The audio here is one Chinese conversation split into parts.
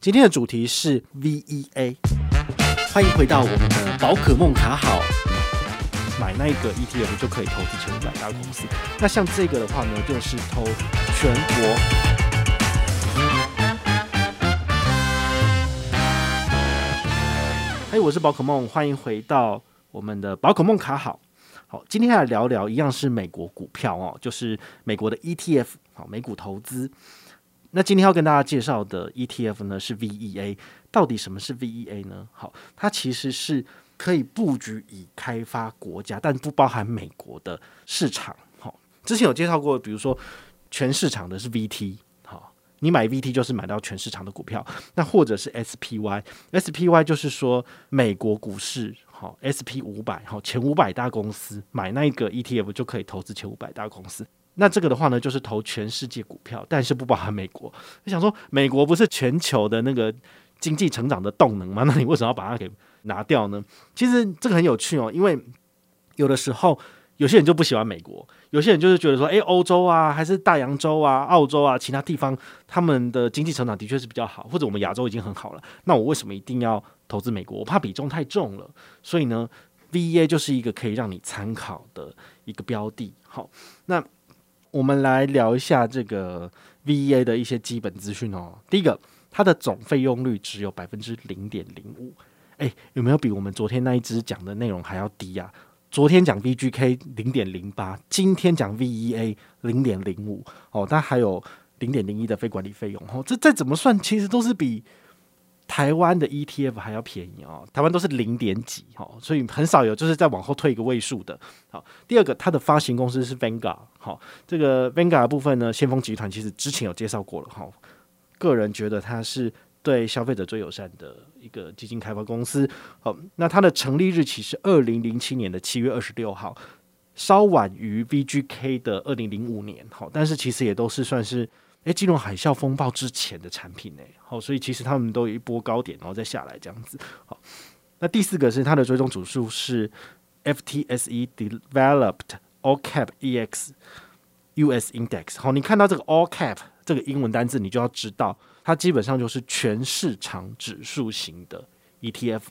今天的主题是 VEA，欢迎回到我们的宝可梦卡好，买那个 ETF 就可以投资前五百大公司。那像这个的话呢，就是投全国。嘿，我是宝可梦，欢迎回到我们的宝可梦卡好。好，今天来聊聊一样是美国股票哦，就是美国的 ETF，好，美股投资。那今天要跟大家介绍的 ETF 呢是 VEA，到底什么是 VEA 呢？好，它其实是可以布局已开发国家，但不包含美国的市场。好，之前有介绍过，比如说全市场的是 VT，好，你买 VT 就是买到全市场的股票，那或者是 SPY，SPY 就是说美国股市，好，SP 五百，好，前五百大公司买那个 ETF 就可以投资前五百大公司。那这个的话呢，就是投全世界股票，但是不包含美国。你想说，美国不是全球的那个经济成长的动能吗？那你为什么要把它给拿掉呢？其实这个很有趣哦，因为有的时候有些人就不喜欢美国，有些人就是觉得说，诶，欧洲啊，还是大洋洲啊、澳洲啊，其他地方他们的经济成长的确是比较好，或者我们亚洲已经很好了，那我为什么一定要投资美国？我怕比重太重了。所以呢，VEA 就是一个可以让你参考的一个标的。好，那。我们来聊一下这个 VEA 的一些基本资讯哦。第一个，它的总费用率只有百分之零点零五，诶，有没有比我们昨天那一支讲的内容还要低啊？昨天讲 VGK 零点零八，今天讲 VEA 零点零五，哦，它还有零点零一的非管理费用，哦，这再怎么算，其实都是比。台湾的 ETF 还要便宜哦，台湾都是零点几哈，所以很少有就是再往后退一个位数的。好，第二个，它的发行公司是 Vanguard，好，这个 Vanguard 部分呢，先锋集团其实之前有介绍过了哈。个人觉得它是对消费者最友善的一个基金开发公司。好，那它的成立日期是二零零七年的七月二十六号，稍晚于 VGK 的二零零五年。好，但是其实也都是算是。诶，金融海啸风暴之前的产品呢？好，所以其实他们都有一波高点，然后再下来这样子。好，那第四个是它的追踪指数是 FTSE Developed All Cap EX US Index。好，你看到这个 All Cap 这个英文单字，你就要知道它基本上就是全市场指数型的 ETF。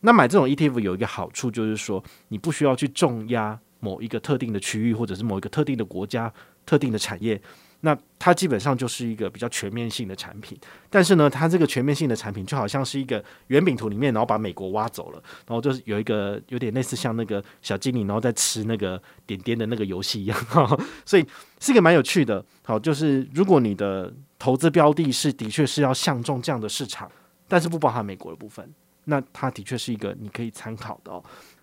那买这种 ETF 有一个好处，就是说你不需要去重压某一个特定的区域，或者是某一个特定的国家、特定的产业。那它基本上就是一个比较全面性的产品，但是呢，它这个全面性的产品就好像是一个圆饼图里面，然后把美国挖走了，然后就是有一个有点类似像那个小精灵，然后在吃那个点点的那个游戏一样，所以是一个蛮有趣的。好，就是如果你的投资标的是的确是要相中这样的市场，但是不包含美国的部分，那它的确是一个你可以参考的哦。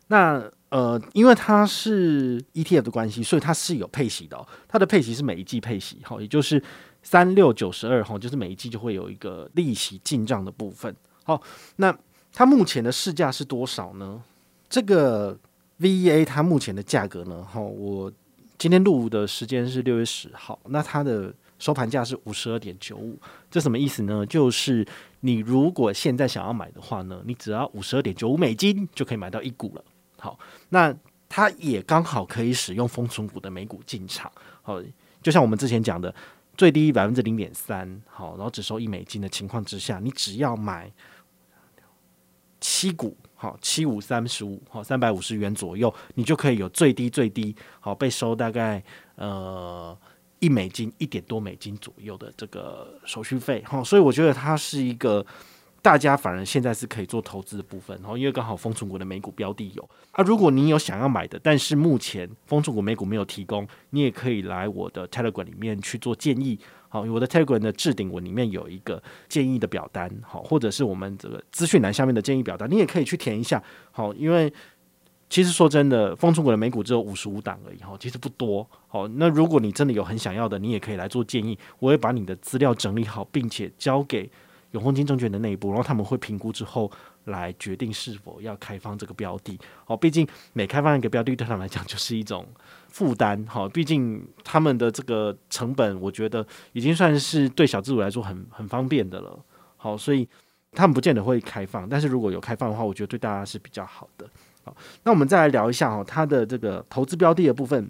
那呃，因为它是 ETF 的关系，所以它是有配息的哦。它的配息是每一季配息，好，也就是三六九十二，哈，就是每一季就会有一个利息进账的部分。好，那它目前的市价是多少呢？这个 VEA 它目前的价格呢？哈，我今天录的时间是六月十号，那它的收盘价是五十二点九五，这什么意思呢？就是你如果现在想要买的话呢，你只要五十二点九五美金就可以买到一股了。好，那它也刚好可以使用封存股的每股进场。好，就像我们之前讲的，最低百分之零点三，好，然后只收一美金的情况之下，你只要买七股，好，七五三十五，好，三百五十元左右，你就可以有最低最低，好，被收大概呃一美金一点多美金左右的这个手续费。好，所以我觉得它是一个。大家反而现在是可以做投资的部分，然后因为刚好丰存股的美股标的有啊，如果你有想要买的，但是目前丰存股美股没有提供，你也可以来我的 Telegram 里面去做建议。好，我的 Telegram 的置顶文里面有一个建议的表单，好，或者是我们这个资讯栏下面的建议表单，你也可以去填一下。好，因为其实说真的，丰存股的美股只有五十五档而已，哈，其实不多。好，那如果你真的有很想要的，你也可以来做建议，我会把你的资料整理好，并且交给。永丰金证券的内部，然后他们会评估之后来决定是否要开放这个标的。哦，毕竟每开放一个标的，对他们来讲就是一种负担。好，毕竟他们的这个成本，我觉得已经算是对小资主来说很很方便的了。好，所以他们不见得会开放，但是如果有开放的话，我觉得对大家是比较好的。那我们再来聊一下哦，它的这个投资标的的部分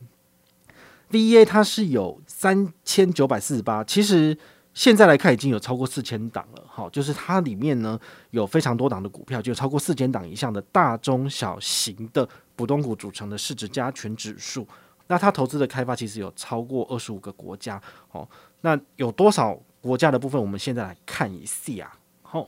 ，VEA 它是有三千九百四十八，其实。现在来看，已经有超过四千档了，哈，就是它里面呢有非常多档的股票，就超过四千档以上的大中小型的普通股组成的市值加权指数。那它投资的开发其实有超过二十五个国家，哦，那有多少国家的部分，我们现在来看一下，好，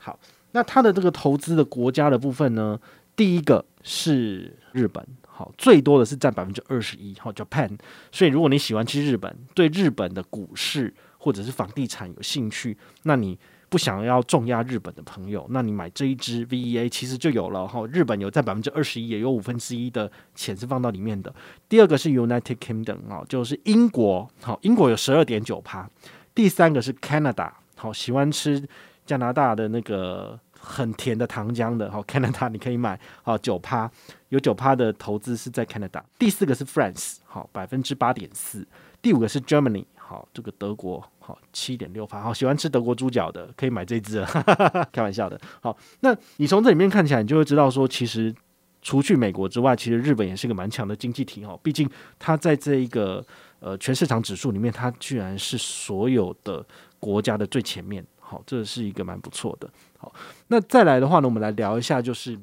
好，那它的这个投资的国家的部分呢，第一个是日本。好，最多的是占百分之二十一，好，Japan。所以如果你喜欢去日本，对日本的股市或者是房地产有兴趣，那你不想要重压日本的朋友，那你买这一支 VEA 其实就有了哈。日本有占百分之二十一，也有五分之一的钱是放到里面的。第二个是 United Kingdom 啊，就是英国，好，英国有十二点九趴。第三个是 Canada，好，喜欢吃加拿大的那个。很甜的糖浆的，好，Canada 你可以买，好，九趴有九趴的投资是在 Canada。第四个是 France，好，百分之八点四。第五个是 Germany，好，这个德国，好，七点六趴。好，喜欢吃德国猪脚的可以买这支，开玩笑的。好，那你从这里面看起来，你就会知道说，其实除去美国之外，其实日本也是个蛮强的经济体哦。毕竟它在这一个呃全市场指数里面，它居然是所有的国家的最前面。好，这是一个蛮不错的。好，那再来的话呢，我们来聊一下，就是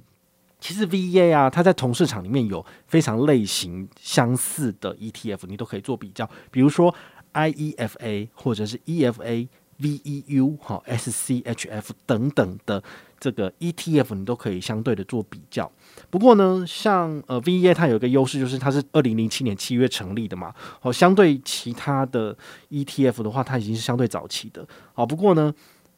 其实 VEA 啊，它在同市场里面有非常类型相似的 ETF，你都可以做比较，比如说 IEFA 或者是 EFA、VEU、好 SCHF 等等的这个 ETF，你都可以相对的做比较。不过呢，像呃 VEA 它有一个优势，就是它是二零零七年七月成立的嘛。好，相对其他的 ETF 的话，它已经是相对早期的。好，不过呢，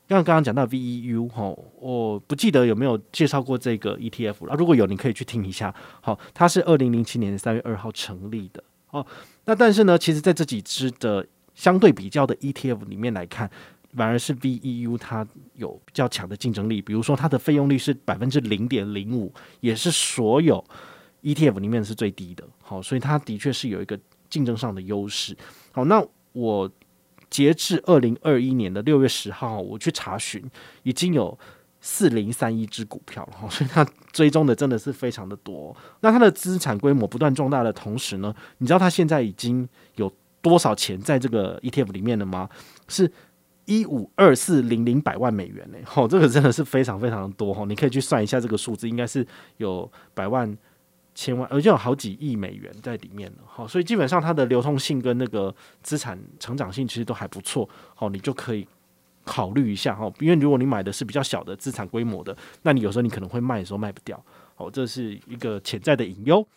像刚刚讲到 VEU 哈，我不记得有没有介绍过这个 ETF 了。如果有，你可以去听一下。好，它是二零零七年三月二号成立的。哦，那但是呢，其实在这几只的相对比较的 ETF 里面来看。反而是 VEU 它有比较强的竞争力，比如说它的费用率是百分之零点零五，也是所有 ETF 里面是最低的。好，所以它的确是有一个竞争上的优势。好，那我截至二零二一年的六月十号，我去查询，已经有四零三一只股票了。所以它追踪的真的是非常的多。那它的资产规模不断壮大的同时呢，你知道它现在已经有多少钱在这个 ETF 里面了吗？是。一五二四零零百万美元呢，吼，这个真的是非常非常的多吼，你可以去算一下这个数字，应该是有百万、千万，而且有好几亿美元在里面了，好，所以基本上它的流通性跟那个资产成长性其实都还不错，好，你就可以考虑一下哈，因为如果你买的是比较小的资产规模的，那你有时候你可能会卖的时候卖不掉，好，这是一个潜在的隐忧。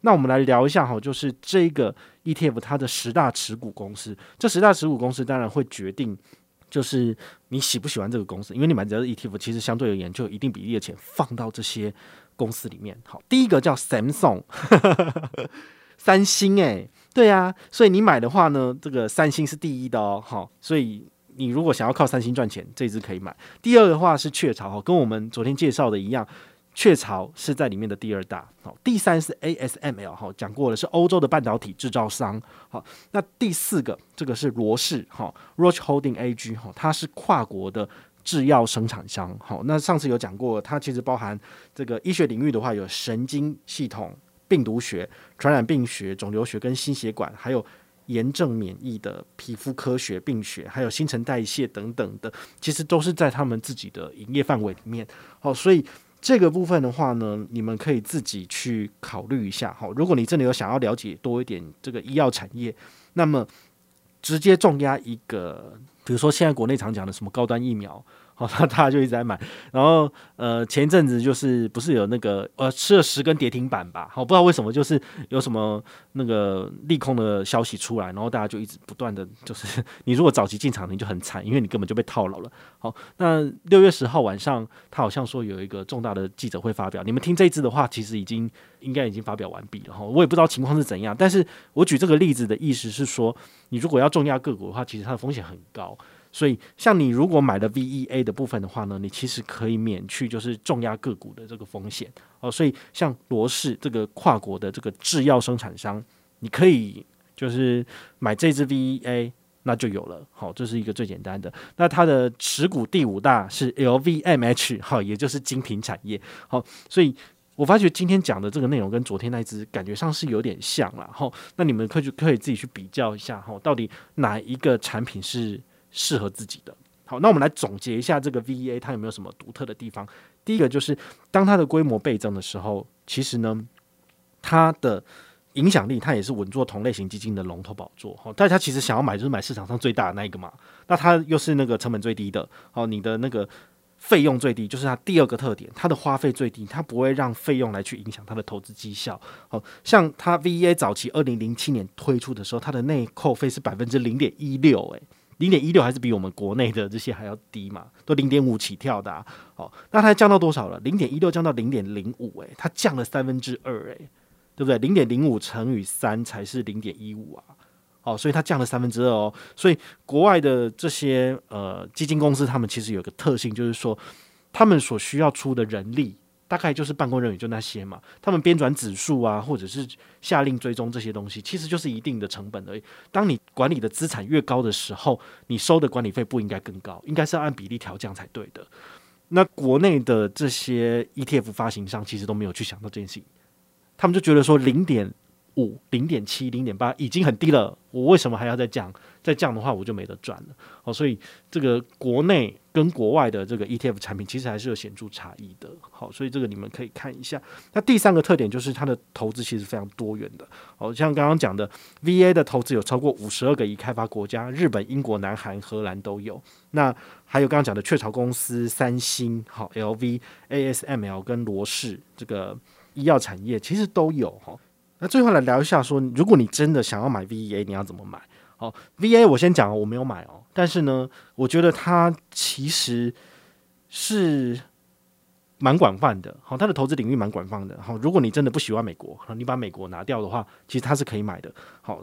那我们来聊一下哈，就是这个 ETF 它的十大持股公司，这十大持股公司当然会决定。就是你喜不喜欢这个公司，因为你买这个 ETF，其实相对而言就有一定比例的钱放到这些公司里面。好，第一个叫 Samsung，三星诶、对啊，所以你买的话呢，这个三星是第一的哦。好，所以你如果想要靠三星赚钱，这只可以买。第二的话是雀巢，哈，跟我们昨天介绍的一样。雀巢是在里面的第二大，好，第三是 ASML，哈，讲过了是欧洲的半导体制造商，好，那第四个这个是罗氏，哈，Roch Holding AG，哈，它是跨国的制药生产商，好，那上次有讲过，它其实包含这个医学领域的话，有神经系统、病毒学、传染病学、肿瘤学跟心血管，还有炎症免疫的皮肤科学、病学，还有新陈代谢等等的，其实都是在他们自己的营业范围里面，好，所以。这个部分的话呢，你们可以自己去考虑一下哈。如果你真的有想要了解多一点这个医药产业，那么直接重压一个，比如说现在国内常讲的什么高端疫苗。哦，那大家就一直在买，然后呃，前一阵子就是不是有那个呃吃了十根跌停板吧？好，不知道为什么就是有什么那个利空的消息出来，然后大家就一直不断的就是，你如果早期进场，你就很惨，因为你根本就被套牢了。好，那六月十号晚上，他好像说有一个重大的记者会发表，你们听这一支的话，其实已经应该已经发表完毕了哈。我也不知道情况是怎样，但是我举这个例子的意思是说，你如果要重压个股的话，其实它的风险很高。所以，像你如果买了 VEA 的部分的话呢，你其实可以免去就是重压个股的这个风险哦。所以，像罗氏这个跨国的这个制药生产商，你可以就是买这支 VEA，那就有了。好，这是一个最简单的。那它的持股第五大是 LVMH，好，也就是精品产业。好，所以我发觉今天讲的这个内容跟昨天那支感觉上是有点像了。好，那你们可以可以自己去比较一下，哈，到底哪一个产品是适合自己的。好，那我们来总结一下这个 VEA 它有没有什么独特的地方？第一个就是当它的规模倍增的时候，其实呢，它的影响力它也是稳坐同类型基金的龙头宝座。好，大家其实想要买就是买市场上最大的那一个嘛，那它又是那个成本最低的。好，你的那个。费用最低，就是它第二个特点，它的花费最低，它不会让费用来去影响它的投资绩效。好像它 VEA 早期二零零七年推出的时候，它的内扣费是百分之零点一六，诶，零点一六还是比我们国内的这些还要低嘛，都零点五起跳的。哦，那它降到多少了？零点一六降到零点零五，诶，它降了三分之二，诶，对不对？零点零五乘以三才是零点一五啊。哦，所以它降了三分之二哦。所以国外的这些呃基金公司，他们其实有个特性，就是说他们所需要出的人力，大概就是办公人员就那些嘛。他们编转指数啊，或者是下令追踪这些东西，其实就是一定的成本而已。当你管理的资产越高的时候，你收的管理费不应该更高，应该是按比例调降才对的。那国内的这些 ETF 发行商其实都没有去想到这件事情，他们就觉得说零点。五零点七零点八已经很低了，我为什么还要再降？再降的话，我就没得赚了。哦，所以这个国内跟国外的这个 ETF 产品其实还是有显著差异的。好，所以这个你们可以看一下。那第三个特点就是它的投资其实非常多元的。哦，像刚刚讲的，VA 的投资有超过五十二个已开发国家，日本、英国、南韩、荷兰都有。那还有刚刚讲的雀巢公司、三星、好 LV、ASML 跟罗氏这个医药产业其实都有哈。那最后来聊一下，说如果你真的想要买 VEA，你要怎么买？好，V A 我先讲，我没有买哦，但是呢，我觉得它其实是。蛮广泛的，好，它的投资领域蛮广泛的，好，如果你真的不喜欢美国，你把美国拿掉的话，其实它是可以买的，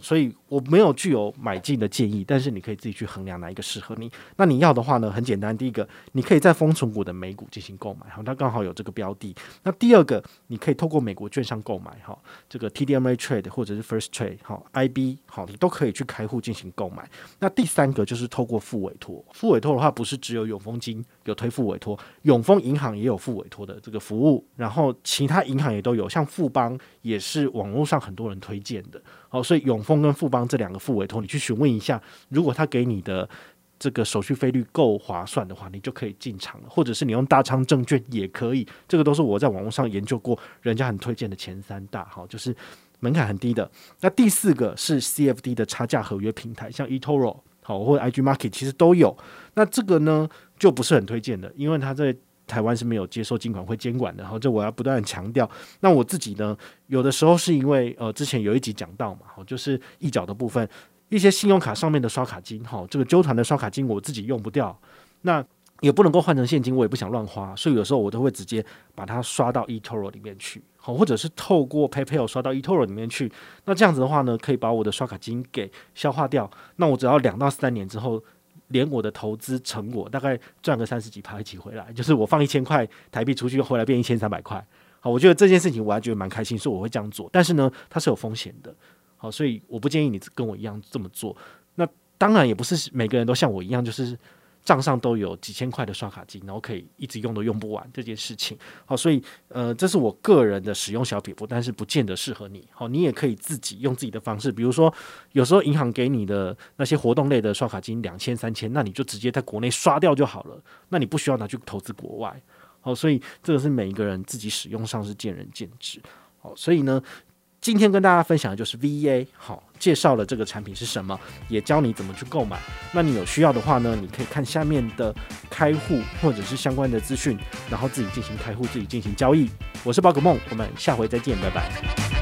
所以我没有具有买进的建议，但是你可以自己去衡量哪一个适合你。那你要的话呢，很简单，第一个，你可以在丰存股的美股进行购买，好，它刚好有这个标的。那第二个，你可以透过美国券商购买，哈，这个 TDMA Trade 或者是 First Trade，好，IB，好，你都可以去开户进行购买。那第三个就是透过复委托，复委托的话不是只有永丰金有推复委托，永丰银行也有复委。托的这个服务，然后其他银行也都有，像富邦也是网络上很多人推荐的。好，所以永永丰跟富邦这两个副委托，你去询问一下，如果他给你的这个手续费率够划算的话，你就可以进场了。或者是你用大昌证券也可以，这个都是我在网络上研究过，人家很推荐的前三大。好，就是门槛很低的。那第四个是 CFD 的差价合约平台，像 eToro 好或者 IG Market 其实都有。那这个呢就不是很推荐的，因为它在台湾是没有接受金管会监管的，然后这我要不断强调。那我自己呢，有的时候是因为呃，之前有一集讲到嘛，好，就是一角的部分，一些信用卡上面的刷卡金，哈，这个纠团的刷卡金我自己用不掉，那也不能够换成现金，我也不想乱花，所以有时候我都会直接把它刷到 eToro 里面去，好，或者是透过 PayPal 刷到 eToro 里面去。那这样子的话呢，可以把我的刷卡金给消化掉。那我只要两到三年之后。连我的投资成果大概赚个三十几趴一起回来，就是我放一千块台币出去，回来变一千三百块。好，我觉得这件事情我还觉得蛮开心，所以我会这样做。但是呢，它是有风险的。好，所以我不建议你跟我一样这么做。那当然也不是每个人都像我一样，就是。账上都有几千块的刷卡金，然后可以一直用都用不完这件事情。好，所以呃，这是我个人的使用小撇步，但是不见得适合你。好，你也可以自己用自己的方式，比如说有时候银行给你的那些活动类的刷卡金两千三千，那你就直接在国内刷掉就好了，那你不需要拿去投资国外。好，所以这个是每一个人自己使用上是见仁见智。好，所以呢。今天跟大家分享的就是 VEA，好，介绍了这个产品是什么，也教你怎么去购买。那你有需要的话呢，你可以看下面的开户或者是相关的资讯，然后自己进行开户，自己进行交易。我是宝可梦，我们下回再见，拜拜。